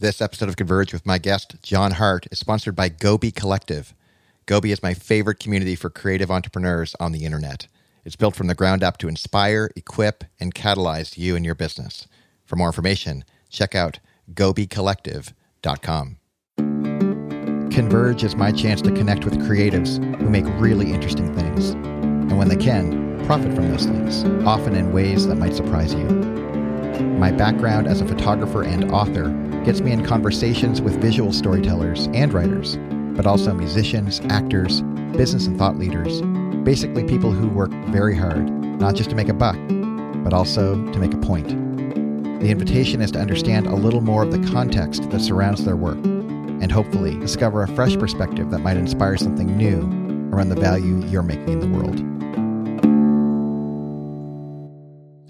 This episode of Converge with my guest, John Hart, is sponsored by GoBe Collective. Goby is my favorite community for creative entrepreneurs on the internet. It's built from the ground up to inspire, equip, and catalyze you and your business. For more information, check out gobecollective.com. Converge is my chance to connect with creatives who make really interesting things. And when they can, profit from those things, often in ways that might surprise you. My background as a photographer and author gets me in conversations with visual storytellers and writers, but also musicians, actors, business and thought leaders, basically people who work very hard, not just to make a buck, but also to make a point. The invitation is to understand a little more of the context that surrounds their work, and hopefully discover a fresh perspective that might inspire something new around the value you're making in the world.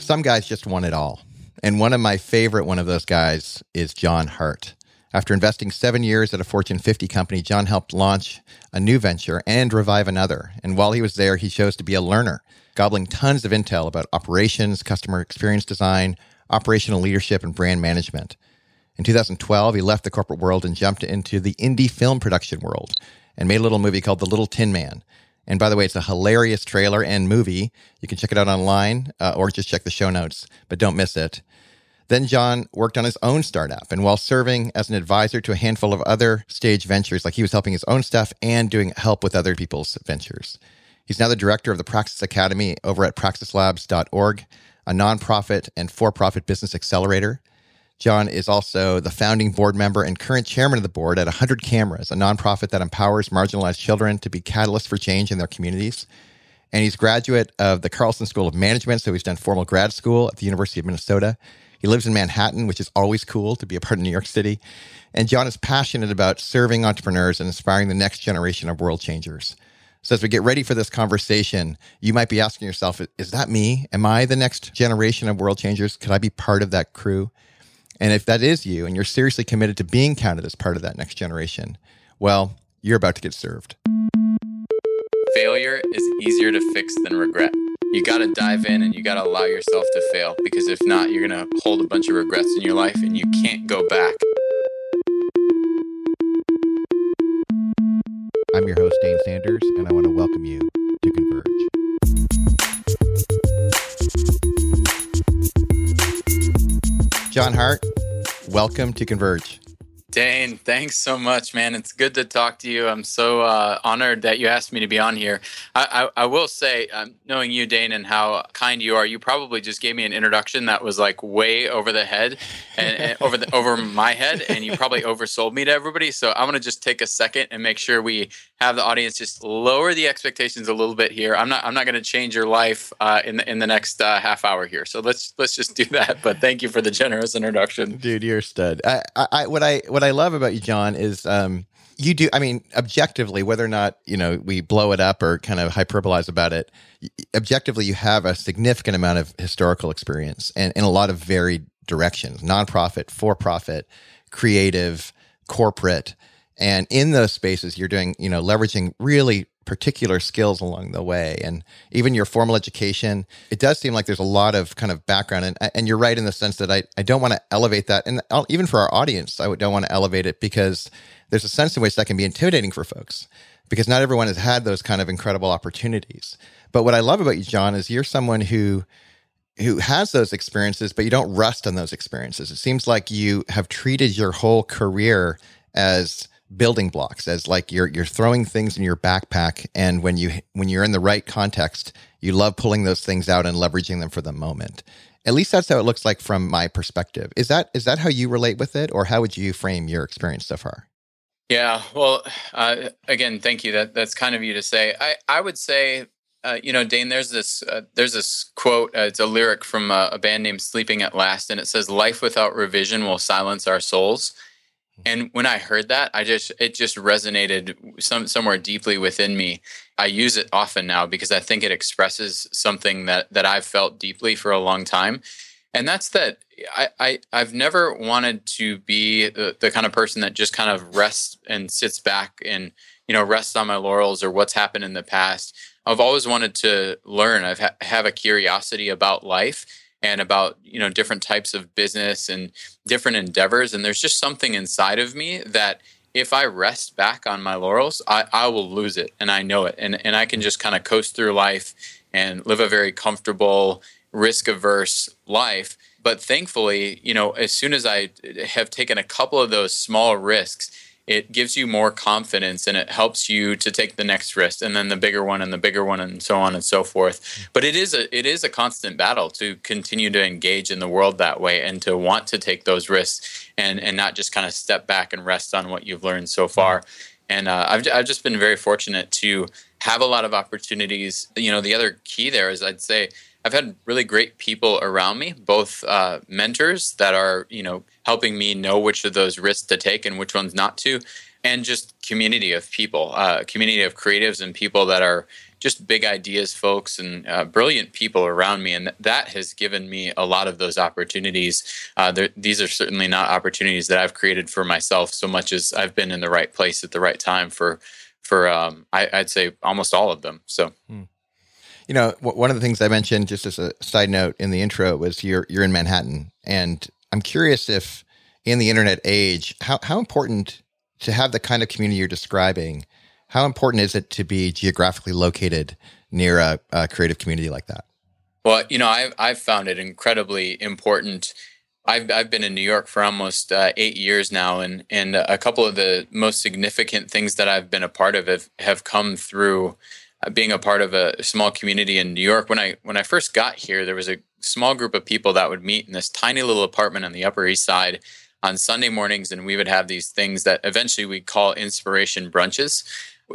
Some guys just want it all. And one of my favorite one of those guys is John Hart. After investing seven years at a Fortune 50 company, John helped launch a new venture and revive another. And while he was there, he chose to be a learner, gobbling tons of intel about operations, customer experience design, operational leadership, and brand management. In 2012, he left the corporate world and jumped into the indie film production world and made a little movie called The Little Tin Man. And by the way, it's a hilarious trailer and movie. You can check it out online uh, or just check the show notes, but don't miss it. Then John worked on his own startup. And while serving as an advisor to a handful of other stage ventures, like he was helping his own stuff and doing help with other people's ventures. He's now the director of the Praxis Academy over at praxislabs.org, a nonprofit and for profit business accelerator. John is also the founding board member and current chairman of the board at 100 Cameras, a nonprofit that empowers marginalized children to be catalysts for change in their communities. And he's graduate of the Carlson School of Management, so he's done formal grad school at the University of Minnesota. He lives in Manhattan, which is always cool to be a part of New York City. And John is passionate about serving entrepreneurs and inspiring the next generation of world changers. So, as we get ready for this conversation, you might be asking yourself, is that me? Am I the next generation of world changers? Could I be part of that crew? And if that is you and you're seriously committed to being counted as part of that next generation, well, you're about to get served. Failure is easier to fix than regret you got to dive in and you got to allow yourself to fail because if not, you're going to hold a bunch of regrets in your life and you can't go back. I'm your host, Dane Sanders, and I want to welcome you to Converge. John Hart, welcome to Converge. Dane, thanks so much, man. It's good to talk to you. I'm so uh, honored that you asked me to be on here. I, I, I will say, um, knowing you, Dane, and how kind you are, you probably just gave me an introduction that was like way over the head and, and over the over my head, and you probably oversold me to everybody. So I'm gonna just take a second and make sure we have the audience just lower the expectations a little bit here. I'm not I'm not gonna change your life uh, in the in the next uh, half hour here. So let's let's just do that. But thank you for the generous introduction, dude. You're a stud. I, I what I what I love about you, John, is um, you do. I mean, objectively, whether or not you know we blow it up or kind of hyperbolize about it, objectively, you have a significant amount of historical experience and in a lot of varied directions: nonprofit, for-profit, creative, corporate, and in those spaces, you're doing you know leveraging really particular skills along the way. And even your formal education it does seem like there's a lot of kind of background. And, and you're right in the sense that i, I don't want to elevate that. And I'll, even for our audience i don't want to elevate it because there's a sense in which that can be intimidating for folks because not everyone has had those kind of incredible opportunities. But what i love about you john is you're someone who who has those experiences but you don't rust on those experiences. It seems like you have treated your whole career as building blocks as like you're you're throwing things in your backpack and when you when you're in the right context you love pulling those things out and leveraging them for the moment at least that's how it looks like from my perspective is that is that how you relate with it or how would you frame your experience so far yeah well uh, again thank you that that's kind of you to say i i would say uh, you know, Dane, there's this uh, there's this quote. Uh, it's a lyric from a, a, band named Sleeping at Last, and it says, "Life without revision will silence our souls." And when I heard that, I just it just resonated some somewhere deeply within me. I use it often now because I think it expresses something that that I've felt deeply for a long time. And that's that I, I I've never wanted to be the, the kind of person that just kind of rests and sits back and you know rests on my laurels or what's happened in the past. I've always wanted to learn. I've ha- have a curiosity about life and about you know different types of business and different endeavors and there's just something inside of me that if I rest back on my laurels, I, I will lose it and I know it. And and I can just kind of coast through life and live a very comfortable, risk averse life. But thankfully, you know, as soon as I have taken a couple of those small risks, it gives you more confidence and it helps you to take the next risk and then the bigger one and the bigger one and so on and so forth. But it is a it is a constant battle to continue to engage in the world that way and to want to take those risks and and not just kind of step back and rest on what you've learned so far. And uh, I've, I've just been very fortunate to have a lot of opportunities. You know the other key there is i'd say I've had really great people around me, both uh, mentors that are, you know, helping me know which of those risks to take and which ones not to, and just community of people, uh, community of creatives and people that are just big ideas folks and uh, brilliant people around me. And that has given me a lot of those opportunities. Uh, these are certainly not opportunities that I've created for myself so much as I've been in the right place at the right time for, for um, I, would say almost all of them. So. Hmm. You know, one of the things I mentioned, just as a side note in the intro, was you're you're in Manhattan, and I'm curious if in the internet age, how how important to have the kind of community you're describing, how important is it to be geographically located near a, a creative community like that? Well, you know, I've I've found it incredibly important. I've I've been in New York for almost uh, eight years now, and and a couple of the most significant things that I've been a part of have, have come through being a part of a small community in New York. When I when I first got here, there was a small group of people that would meet in this tiny little apartment on the Upper East Side on Sunday mornings, and we would have these things that eventually we call inspiration brunches.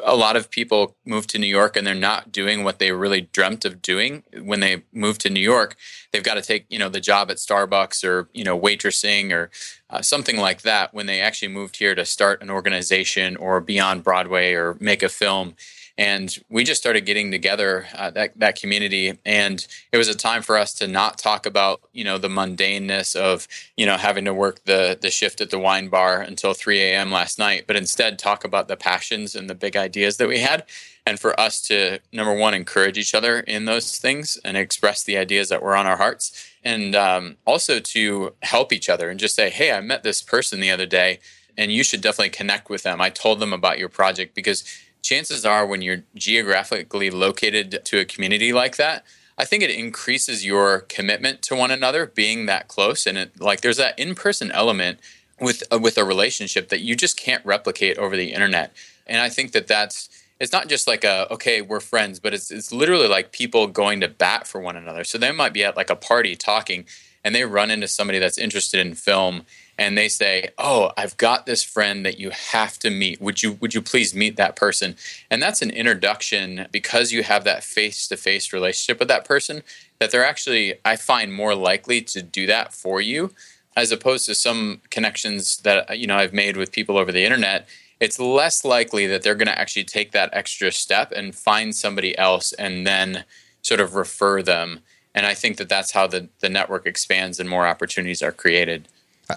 A lot of people move to New York and they're not doing what they really dreamt of doing when they move to New York. They've got to take, you know, the job at Starbucks or you know waitressing or uh, something like that. When they actually moved here to start an organization or be on Broadway or make a film, and we just started getting together uh, that that community. And it was a time for us to not talk about you know the mundaneness of you know having to work the the shift at the wine bar until 3 a.m last night but instead talk about the passions and the big ideas that we had. And for us to number one encourage each other in those things and express the ideas that were on our hearts. And um, also to help each other and just say hey i met this person the other day and you should definitely connect with them. I told them about your project because chances are when you're geographically located to a community like that, I think it increases your commitment to one another being that close and it like there's that in-person element with uh, with a relationship that you just can't replicate over the internet. And I think that that's it's not just like a okay we're friends but it's it's literally like people going to bat for one another so they might be at like a party talking and they run into somebody that's interested in film and they say, "Oh, I've got this friend that you have to meet. Would you would you please meet that person?" And that's an introduction because you have that face-to-face relationship with that person that they're actually I find more likely to do that for you as opposed to some connections that you know I've made with people over the internet. It's less likely that they're going to actually take that extra step and find somebody else and then sort of refer them. And I think that that's how the, the network expands and more opportunities are created.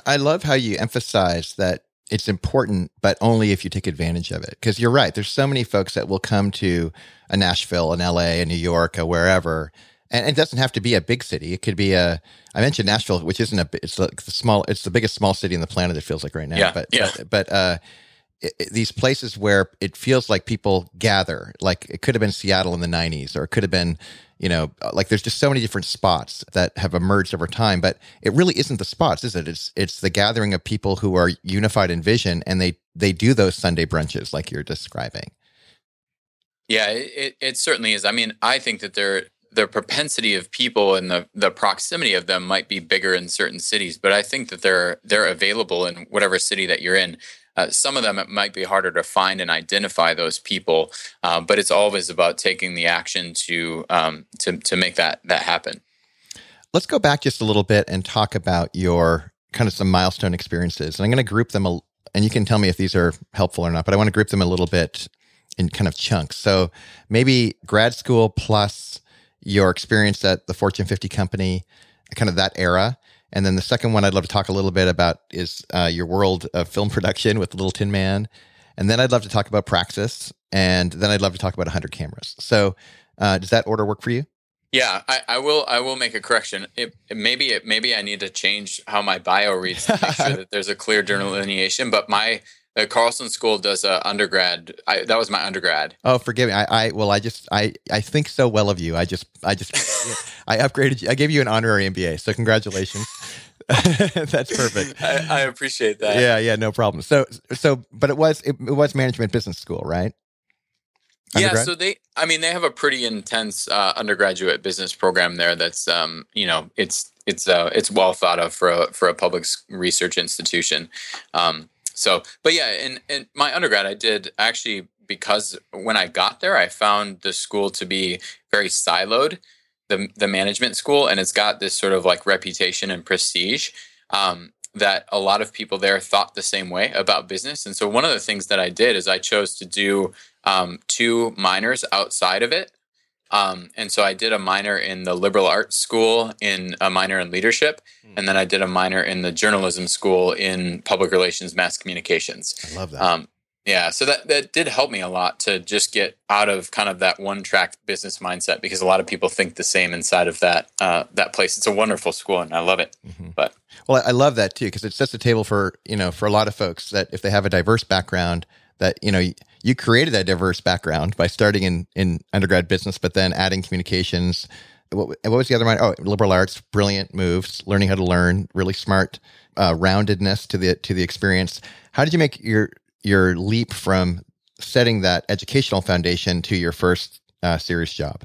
I love how you emphasize that it's important, but only if you take advantage of it. Because you're right. There's so many folks that will come to a Nashville, an LA, a New York, or wherever. And it doesn't have to be a big city. It could be a, I mentioned Nashville, which isn't a, it's like the small, it's the biggest small city in the planet, it feels like right now. Yeah, but, yeah. but, but, uh, it, it, these places where it feels like people gather, like it could have been Seattle in the 90s, or it could have been you know uh, like there's just so many different spots that have emerged over time but it really isn't the spots is it? It's it's the gathering of people who are unified in vision and they they do those sunday brunches like you're describing. Yeah it, it certainly is. I mean i think that there the propensity of people and the, the proximity of them might be bigger in certain cities but i think that they're they're available in whatever city that you're in uh, some of them it might be harder to find and identify those people, uh, but it's always about taking the action to um, to to make that that happen. Let's go back just a little bit and talk about your kind of some milestone experiences, and I'm going to group them, a, and you can tell me if these are helpful or not. But I want to group them a little bit in kind of chunks. So maybe grad school plus your experience at the Fortune 50 company, kind of that era and then the second one I'd love to talk a little bit about is uh, your world of film production with Little Tin Man. And then I'd love to talk about Praxis. And then I'd love to talk about 100 cameras. So uh, does that order work for you? Yeah, I, I, will. I will make a correction. It, maybe it, maybe I need to change how my bio reads to make sure that there's a clear delineation. But my the Carlson School does a undergrad. I, that was my undergrad. Oh, forgive me. I, I well, I just I I think so well of you. I just I just I upgraded you. I gave you an honorary MBA. So congratulations. That's perfect. I, I, appreciate that. Yeah, yeah, no problem. So so, but it was it, it was management business school, right? Yeah, so they, I mean, they have a pretty intense uh, undergraduate business program there. That's, um, you know, it's it's uh, it's well thought of for a for a public research institution. Um, so, but yeah, in, in my undergrad, I did actually because when I got there, I found the school to be very siloed, the the management school, and it's got this sort of like reputation and prestige. Um, that a lot of people there thought the same way about business. And so one of the things that I did is I chose to do um, two minors outside of it. Um, and so I did a minor in the liberal arts school in a minor in leadership. Mm. And then I did a minor in the journalism school in public relations, mass communications. I love that. Um, yeah, so that, that did help me a lot to just get out of kind of that one track business mindset because a lot of people think the same inside of that uh, that place. It's a wonderful school and I love it. Mm-hmm. But well, I love that too because it sets the table for you know for a lot of folks that if they have a diverse background that you know you created that diverse background by starting in in undergrad business, but then adding communications. What, what was the other mind? Oh, liberal arts, brilliant moves, learning how to learn, really smart uh, roundedness to the to the experience. How did you make your your leap from setting that educational foundation to your first uh, serious job?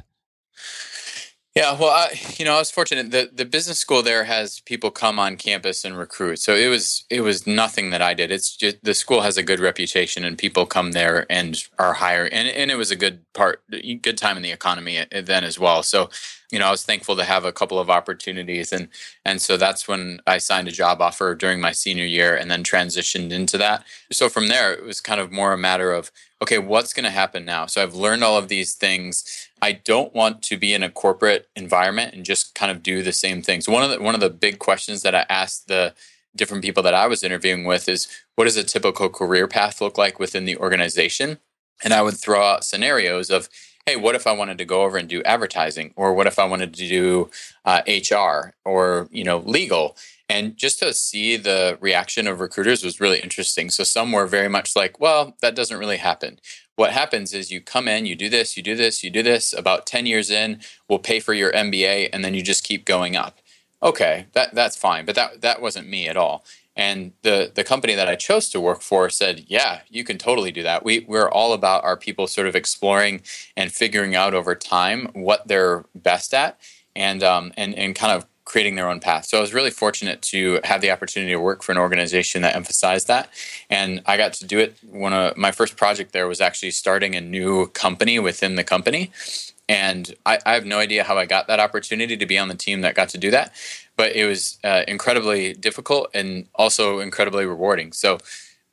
Yeah, well, I, you know, I was fortunate. the The business school there has people come on campus and recruit, so it was it was nothing that I did. It's just the school has a good reputation, and people come there and are hired, and and it was a good part, good time in the economy uh, then as well. So, you know, I was thankful to have a couple of opportunities, and and so that's when I signed a job offer during my senior year, and then transitioned into that. So from there, it was kind of more a matter of okay, what's going to happen now? So I've learned all of these things I don't want to be in a corporate environment and just kind of do the same things. One of the one of the big questions that I asked the different people that I was interviewing with is what does a typical career path look like within the organization? And I would throw out scenarios of, hey, what if I wanted to go over and do advertising, or what if I wanted to do uh, HR or you know legal? And just to see the reaction of recruiters was really interesting. So some were very much like, well, that doesn't really happen what happens is you come in, you do this, you do this, you do this. About 10 years in, we'll pay for your MBA, and then you just keep going up. Okay, that, that's fine. But that, that wasn't me at all. And the, the company that I chose to work for said, yeah, you can totally do that. We, we're all about our people sort of exploring and figuring out over time what they're best at and, um, and, and kind of creating their own path. So I was really fortunate to have the opportunity to work for an organization that emphasized that. And I got to do it. One of my first project there was actually starting a new company within the company. And I, I have no idea how I got that opportunity to be on the team that got to do that. But it was uh, incredibly difficult and also incredibly rewarding. So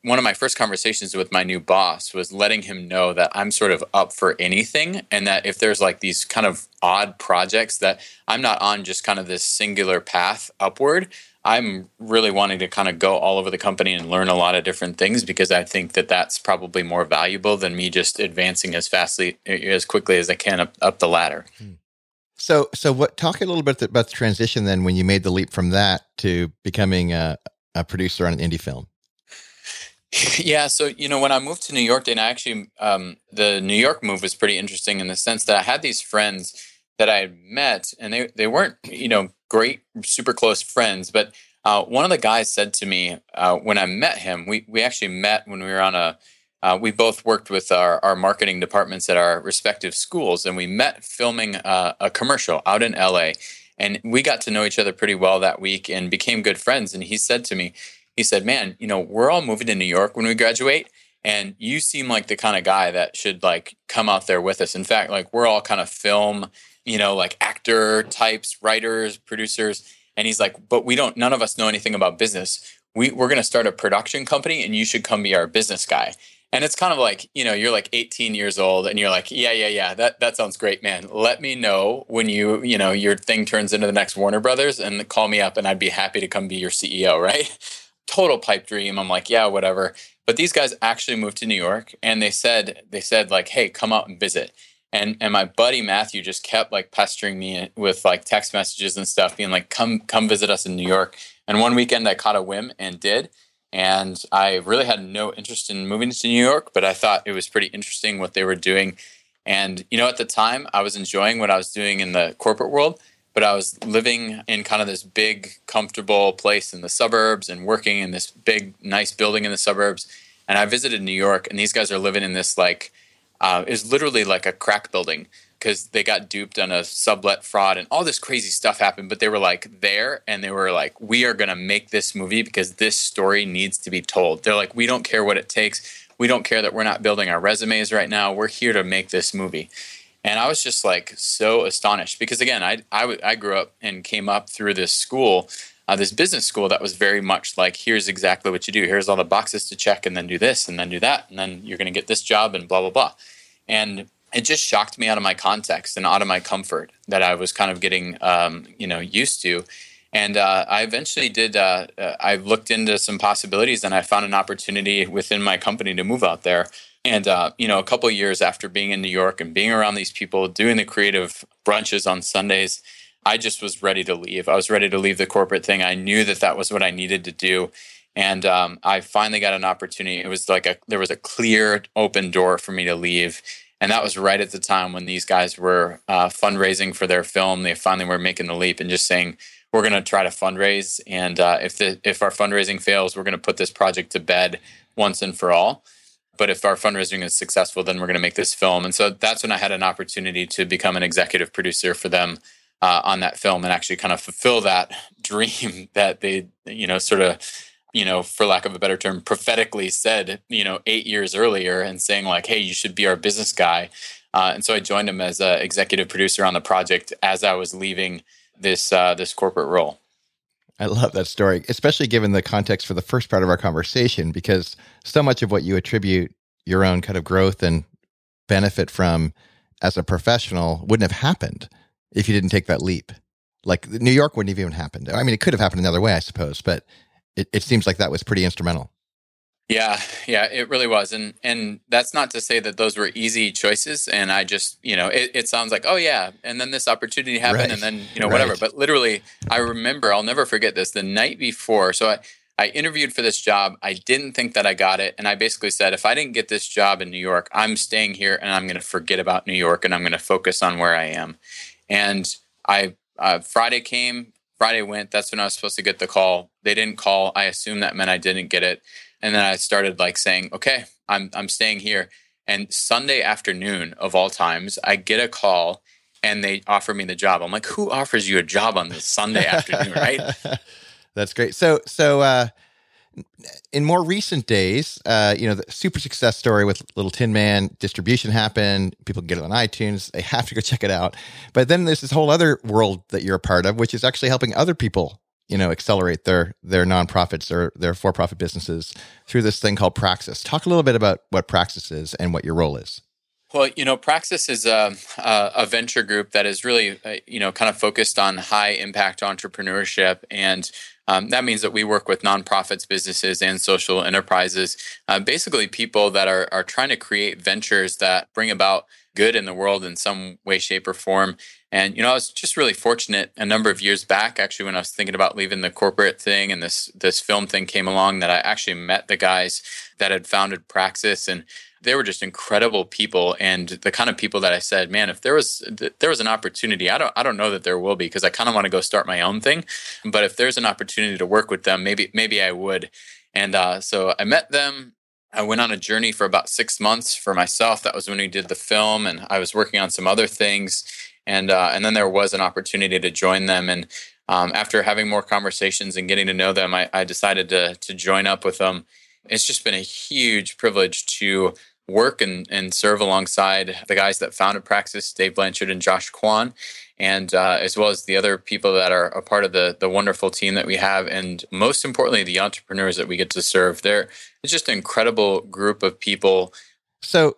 one of my first conversations with my new boss was letting him know that I'm sort of up for anything and that if there's like these kind of odd projects that I'm not on just kind of this singular path upward. I'm really wanting to kind of go all over the company and learn a lot of different things because I think that that's probably more valuable than me just advancing as fastly as quickly as I can up, up the ladder. Hmm. So, so what? Talk a little bit about the transition then when you made the leap from that to becoming a, a producer on an indie film. Yeah, so you know, when I moved to New York, and I actually um, the New York move was pretty interesting in the sense that I had these friends that I had met, and they they weren't you know great, super close friends, but uh, one of the guys said to me uh, when I met him, we we actually met when we were on a. Uh, we both worked with our, our marketing departments at our respective schools, and we met filming uh, a commercial out in LA. And we got to know each other pretty well that week and became good friends. And he said to me, he said, "Man, you know, we're all moving to New York when we graduate." And you seem like the kind of guy that should like come out there with us. In fact, like we're all kind of film, you know, like actor types, writers, producers. And he's like, but we don't, none of us know anything about business. We, we're going to start a production company and you should come be our business guy. And it's kind of like, you know, you're like 18 years old and you're like, yeah, yeah, yeah, that, that sounds great, man. Let me know when you, you know, your thing turns into the next Warner Brothers and call me up and I'd be happy to come be your CEO, right? total pipe dream. I'm like, yeah, whatever. But these guys actually moved to New York and they said, they said like, hey, come out and visit. and and my buddy Matthew just kept like pestering me with like text messages and stuff, being like, "Come come visit us in New York." And one weekend I caught a whim and did, and I really had no interest in moving to New York, but I thought it was pretty interesting what they were doing. And you know, at the time, I was enjoying what I was doing in the corporate world, but I was living in kind of this big, comfortable place in the suburbs and working in this big, nice building in the suburbs. And I visited New York, and these guys are living in this like uh, is literally like a crack building because they got duped on a sublet fraud and all this crazy stuff happened. But they were like there and they were like, we are going to make this movie because this story needs to be told. They're like, we don't care what it takes. We don't care that we're not building our resumes right now. We're here to make this movie. And I was just like so astonished because again, I, I, I grew up and came up through this school, uh, this business school that was very much like, here's exactly what you do. Here's all the boxes to check and then do this and then do that. And then you're going to get this job and blah, blah, blah. And it just shocked me out of my context and out of my comfort that I was kind of getting, um, you know, used to. And uh, I eventually did. Uh, uh, I looked into some possibilities, and I found an opportunity within my company to move out there. And uh, you know, a couple years after being in New York and being around these people, doing the creative brunches on Sundays, I just was ready to leave. I was ready to leave the corporate thing. I knew that that was what I needed to do. And um, I finally got an opportunity. It was like a there was a clear, open door for me to leave and that was right at the time when these guys were uh, fundraising for their film. They finally were making the leap and just saying, "We're going to try to fundraise, and uh, if the if our fundraising fails, we're going to put this project to bed once and for all." But if our fundraising is successful, then we're going to make this film. And so that's when I had an opportunity to become an executive producer for them uh, on that film and actually kind of fulfill that dream that they, you know, sort of you know, for lack of a better term, prophetically said, you know, eight years earlier and saying like, "Hey, you should be our business guy." Uh, and so I joined him as an executive producer on the project as I was leaving this uh, this corporate role. I love that story, especially given the context for the first part of our conversation, because so much of what you attribute your own kind of growth and benefit from as a professional wouldn't have happened if you didn't take that leap. Like New York wouldn't have even happened. I mean, it could have happened another way, I suppose, but it, it seems like that was pretty instrumental. Yeah, yeah, it really was, and and that's not to say that those were easy choices. And I just, you know, it, it sounds like, oh yeah, and then this opportunity happened, right. and then you know whatever. But literally, I remember, I'll never forget this. The night before, so I I interviewed for this job. I didn't think that I got it, and I basically said, if I didn't get this job in New York, I'm staying here, and I'm going to forget about New York, and I'm going to focus on where I am. And I uh, Friday came, Friday went. That's when I was supposed to get the call. They didn't call. I assumed that meant I didn't get it. And then I started like saying, okay, I'm, I'm staying here. And Sunday afternoon of all times, I get a call and they offer me the job. I'm like, who offers you a job on this Sunday afternoon, right? That's great. So, so, uh, in more recent days, uh, you know, the super success story with Little Tin Man distribution happened. People get it on iTunes. They have to go check it out. But then there's this whole other world that you're a part of, which is actually helping other people, you know, accelerate their their nonprofits or their for profit businesses through this thing called Praxis. Talk a little bit about what Praxis is and what your role is. Well, you know, Praxis is a, a, venture group that is really, uh, you know, kind of focused on high impact entrepreneurship and um, that means that we work with nonprofits, businesses, and social enterprises, uh, basically people that are, are trying to create ventures that bring about good in the world in some way, shape, or form. And you know, I was just really fortunate a number of years back, actually, when I was thinking about leaving the corporate thing and this this film thing came along, that I actually met the guys that had founded Praxis and they were just incredible people and the kind of people that I said, man, if there was there was an opportunity, I don't I don't know that there will be because I kind of want to go start my own thing, but if there's an opportunity to work with them, maybe maybe I would. And uh, so I met them. I went on a journey for about six months for myself. That was when we did the film, and I was working on some other things. And uh, and then there was an opportunity to join them. And um, after having more conversations and getting to know them, I, I decided to to join up with them. It's just been a huge privilege to work and, and serve alongside the guys that founded Praxis, Dave Blanchard and Josh Kwan, and uh, as well as the other people that are a part of the, the wonderful team that we have. And most importantly, the entrepreneurs that we get to serve. They're it's just an incredible group of people. So,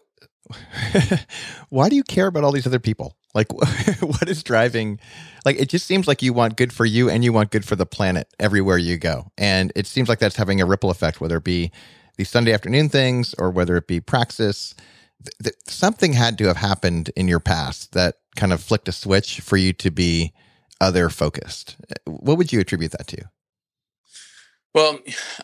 why do you care about all these other people? Like, what is driving? Like, it just seems like you want good for you and you want good for the planet everywhere you go. And it seems like that's having a ripple effect, whether it be these Sunday afternoon things or whether it be Praxis. th- something had to have happened in your past that kind of flicked a switch for you to be other focused. What would you attribute that to? Well,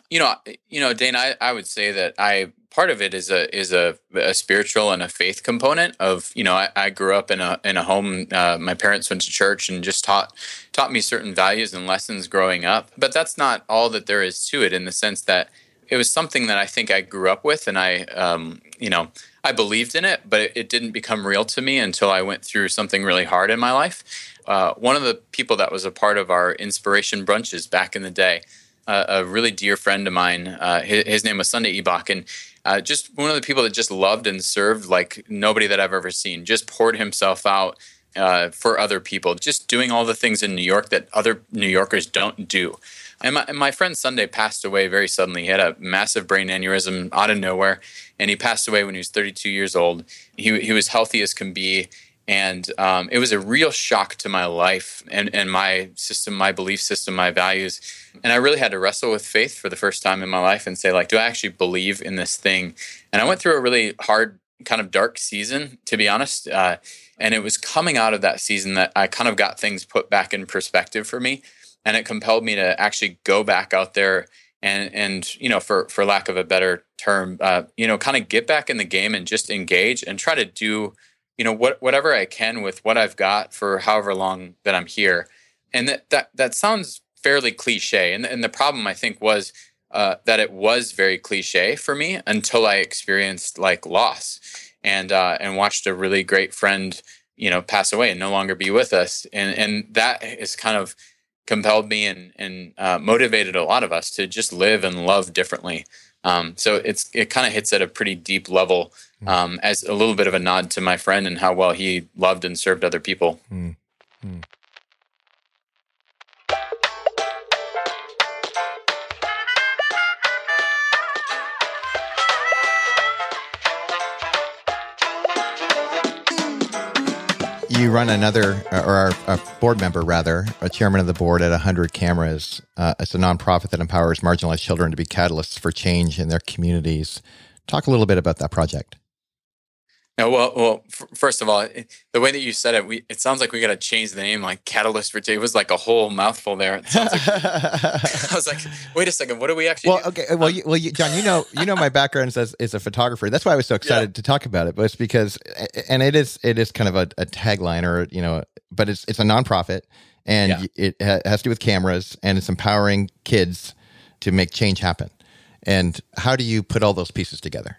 you know, you know, Dane, I, I would say that I part of it is a is a, a spiritual and a faith component of you know I, I grew up in a in a home uh, my parents went to church and just taught taught me certain values and lessons growing up but that's not all that there is to it in the sense that it was something that I think I grew up with and I um, you know I believed in it but it, didn't become real to me until I went through something really hard in my life uh, one of the people that was a part of our inspiration brunches back in the day uh, a really dear friend of mine uh, his, his, name was Sunday Ebach and uh, just one of the people that just loved and served like nobody that I've ever seen. Just poured himself out uh, for other people, just doing all the things in New York that other New Yorkers don't do. And my, and my friend Sunday passed away very suddenly. He had a massive brain aneurysm out of nowhere, and he passed away when he was 32 years old. He, he was healthy as can be and um, it was a real shock to my life and, and my system my belief system my values and i really had to wrestle with faith for the first time in my life and say like do i actually believe in this thing and i went through a really hard kind of dark season to be honest uh, and it was coming out of that season that i kind of got things put back in perspective for me and it compelled me to actually go back out there and and you know for for lack of a better term uh, you know kind of get back in the game and just engage and try to do you know what whatever I can with what I've got for however long that I'm here. And that that, that sounds fairly cliche. And, and the problem I think was uh, that it was very cliche for me until I experienced like loss and uh, and watched a really great friend you know pass away and no longer be with us. And and that has kind of compelled me and and uh, motivated a lot of us to just live and love differently. Um, so it's it kind of hits at a pretty deep level hmm. um, as a little bit of a nod to my friend and how well he loved and served other people. Mm. You run another, or a board member rather, a chairman of the board at 100 Cameras. Uh, it's a nonprofit that empowers marginalized children to be catalysts for change in their communities. Talk a little bit about that project. No, well, well. F- first of all, the way that you said it, we it sounds like we got to change the name. Like Catalyst for It was like a whole mouthful there. It sounds like I was like, wait a second, what do we actually? Well, do? okay, well, um, you, well, you, John, you know, you know, my background as is a photographer. That's why I was so excited yeah. to talk about it. But it's because, and it is, it is kind of a, a tagline, or you know, but it's it's a nonprofit, and yeah. it has to do with cameras, and it's empowering kids to make change happen. And how do you put all those pieces together?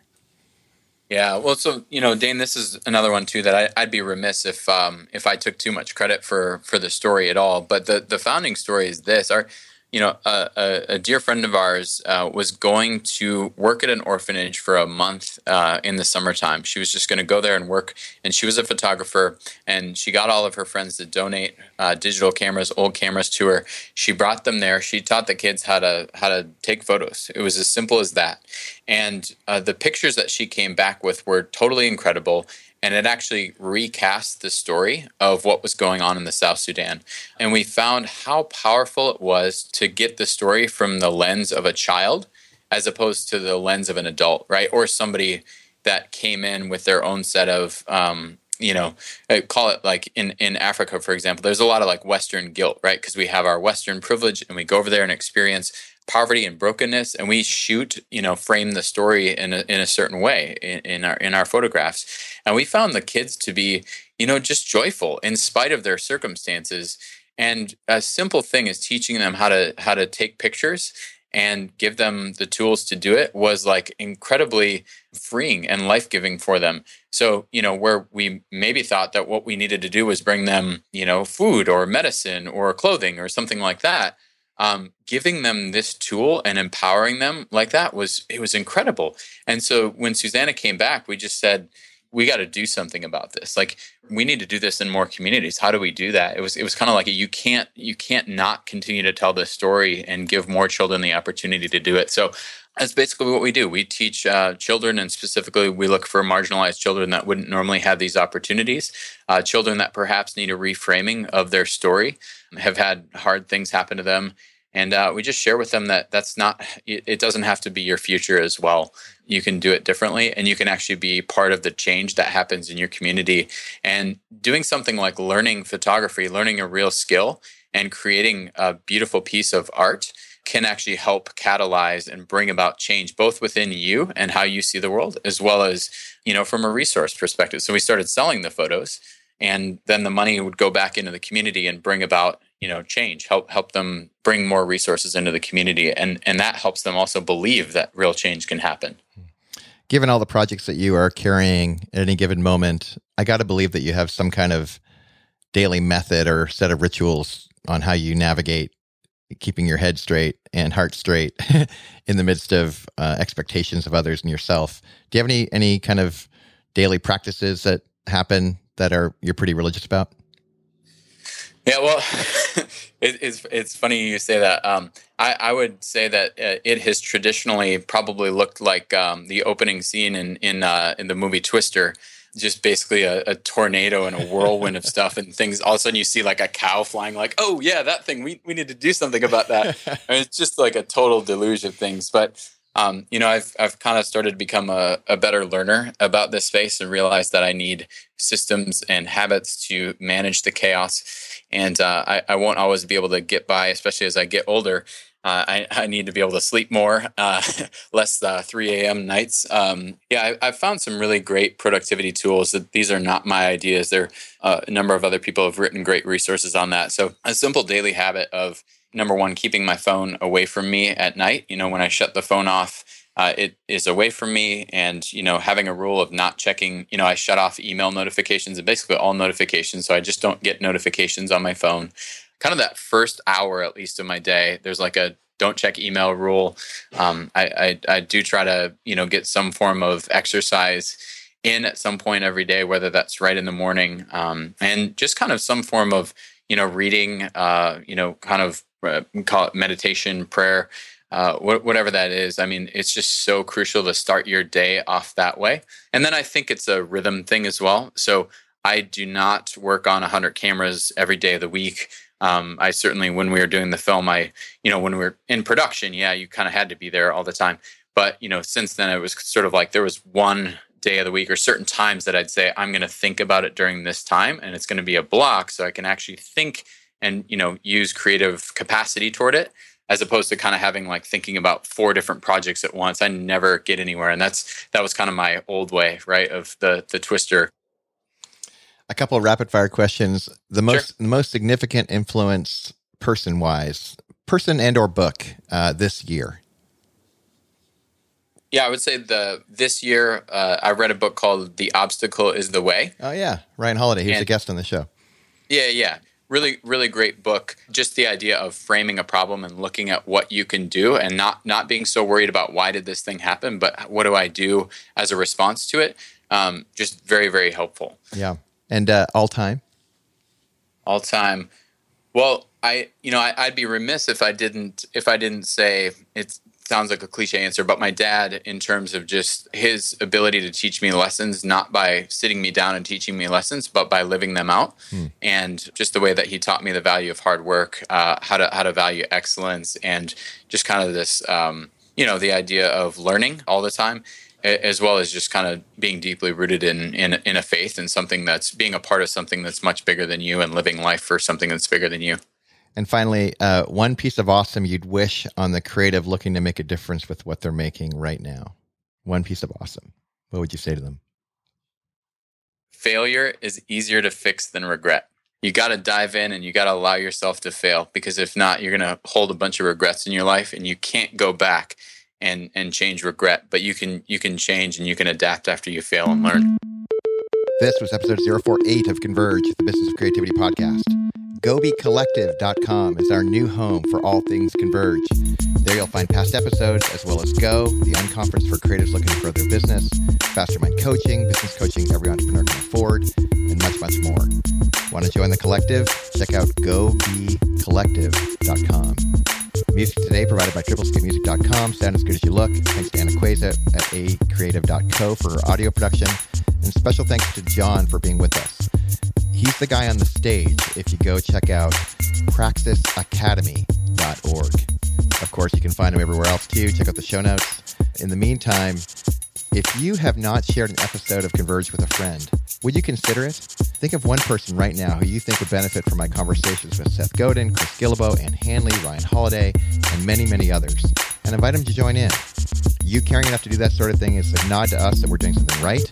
Yeah, well, so you know, Dane, this is another one too that I, would be remiss if um, if I took too much credit for for the story at all. But the the founding story is this: our you know, a, a, a, dear friend of ours uh, was going to work at an orphanage for a month uh, in the summertime. She was just going to go there and work, and she was a photographer, and she got all of her friends to donate uh, digital cameras, old cameras to her. She brought them there. She taught the kids how to how to take photos. It was as simple as that, and uh, the pictures that she came back with were totally incredible and it actually recast the story of what was going on in the South Sudan. And we found how powerful it was to get the story from the lens of a child as opposed to the lens of an adult, right? Or somebody that came in with their own set of, um, you know, uh, call it like in, in Africa, for example, there's a lot of like Western guilt, right? Because we have our Western privilege and we go over there and experience poverty and brokenness and we shoot you know frame the story in a, in a certain way in, in, our in our photographs. And we found the kids to be you know just joyful in spite of their circumstances. And a simple thing is teaching them how to how to take pictures and give them the tools to do it was like incredibly freeing and life-giving for them. So you know where we maybe thought that what we needed to do was bring them you know food or medicine or clothing or something like that um, giving them this tool and empowering them like that was it was incredible. And so when Susanna came back, we just said we got to do something about this. Like we need to do this in more communities. How do we do that? It was it was kind of like a, you can't you can't not continue to tell this story and give more children the opportunity to do it. So that's basically what we do. We teach uh, children, and specifically, we look for marginalized children that wouldn't normally have these opportunities. Uh, children that perhaps need a reframing of their story, have had hard things happen to them, and uh, we just share with them that that's not it doesn't have to be your future as well. You can do it differently and you can actually be part of the change that happens in your community. And doing something like learning photography learning a real skill and creating a beautiful piece of art can actually help catalyze and bring about change both within you and how you see the world as well as you know from a resource perspective. So we started selling the photos and then the money would go back into the community and bring about you know change help help them bring more resources into the community and and that helps them also believe that real change can happen. Given all the projects that you are carrying at any given moment i got to believe that you have some kind of daily method or set of rituals on how you navigate keeping your head straight and heart straight in the midst of uh, expectations of others and yourself. Do you have any any kind of daily practices that happen that are you're pretty religious about? Yeah, well, it, it's it's funny you say that. Um, I, I would say that uh, it has traditionally probably looked like um, the opening scene in in uh, in the movie Twister, just basically a, a, tornado and a whirlwind of stuff and things. All of a sudden, you see like a cow flying. Like, oh yeah, that thing. We we need to do something about that. I mean, it's just like a total deluge of things. But um, you know, I've I've kind of started to become a, a better learner about this space and realized that I need systems and habits to manage the chaos. And uh, I, I won't always be able to get by, especially as I get older. Uh, I, I, need to be able to sleep more, uh, less uh, 3 a.m. nights. Um, yeah, I, have found some really great productivity tools. That these are not my ideas. There, uh, a number of other people have written great resources on that. So, a simple daily habit of number one, keeping my phone away from me at night. You know, when I shut the phone off, uh, it is away from me. And, you know, having a rule of not checking, you know, I shut off email notifications and basically all notifications. So I just don't get notifications on my phone. Kind of that first hour, at least, of my day, there's like a don't check email rule. Um, I, I, I do try to, you know, get some form of exercise in at some point every day, whether that's right in the morning, um, and just kind of some form of, you know, reading, uh, you know, kind of uh, call it meditation, prayer, uh, wh- whatever that is. I mean, it's just so crucial to start your day off that way. And then I think it's a rhythm thing as well. So I do not work on 100 cameras every day of the week. Um, I certainly, when we were doing the film, I, you know, when we were in production, yeah, you kind of had to be there all the time. But, you know, since then, it was sort of like there was one day of the week or certain times that I'd say, I'm going to think about it during this time and it's going to be a block so I can actually think and you know use creative capacity toward it as opposed to kind of having like thinking about four different projects at once. I never get anywhere and that's that was kind of my old way right of the the twister. A couple of rapid fire questions. The most sure. the most significant influence person wise person and or book uh, this year yeah, I would say the this year uh, I read a book called "The Obstacle Is the Way." Oh yeah, Ryan Holiday. He was and, a guest on the show. Yeah, yeah. Really really great book. Just the idea of framing a problem and looking at what you can do and not not being so worried about why did this thing happen but what do i do as a response to it? Um, just very very helpful. Yeah. And uh, all time? All time. Well i you know I, i'd be remiss if i didn't if i didn't say it's sounds like a cliche answer, but my dad, in terms of just his ability to teach me lessons, not by sitting me down and teaching me lessons, but by living them out, hmm. and just the way that he taught me the value of hard work, uh, how to how to value excellence, and just kind of this, um, you know, the idea of learning all the time. As well as just kind of being deeply rooted in, in in a faith and something that's being a part of something that's much bigger than you and living life for something that's bigger than you. And finally, uh, one piece of awesome you'd wish on the creative looking to make a difference with what they're making right now. One piece of awesome. What would you say to them? Failure is easier to fix than regret. You got to dive in and you got to allow yourself to fail because if not, you're going to hold a bunch of regrets in your life and you can't go back and and change regret, but you can you can change and you can adapt after you fail and learn. This was episode 048 of Converge, the Business of Creativity podcast. GoBeCollective.com is our new home for all things Converge. There you'll find past episodes as well as Go, the unconference for creatives looking to grow their business, Fastermind coaching, business coaching every entrepreneur can afford, and much, much more. Want to join the collective? Check out GoBeCollective.com. Music today provided by tripleskipmusic.com. Sound as good as you look. Thanks to Anna Queza at acreative.co for audio production. And special thanks to John for being with us. He's the guy on the stage if you go check out praxisacademy.com converge.org. Of course, you can find him everywhere else too. Check out the show notes. In the meantime, if you have not shared an episode of Converge with a friend, would you consider it? Think of one person right now who you think would benefit from my conversations with Seth Godin, Chris Guillebeau, Ann Handley, Ryan Holiday, and many, many others, and invite them to join in. You caring enough to do that sort of thing is a nod to us that we're doing something right.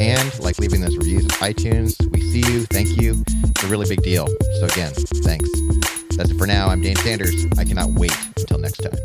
And like leaving those reviews on iTunes, we see you, thank you. It's a really big deal. So again, thanks. That's it for now. I'm Dane Sanders. I cannot wait until next time.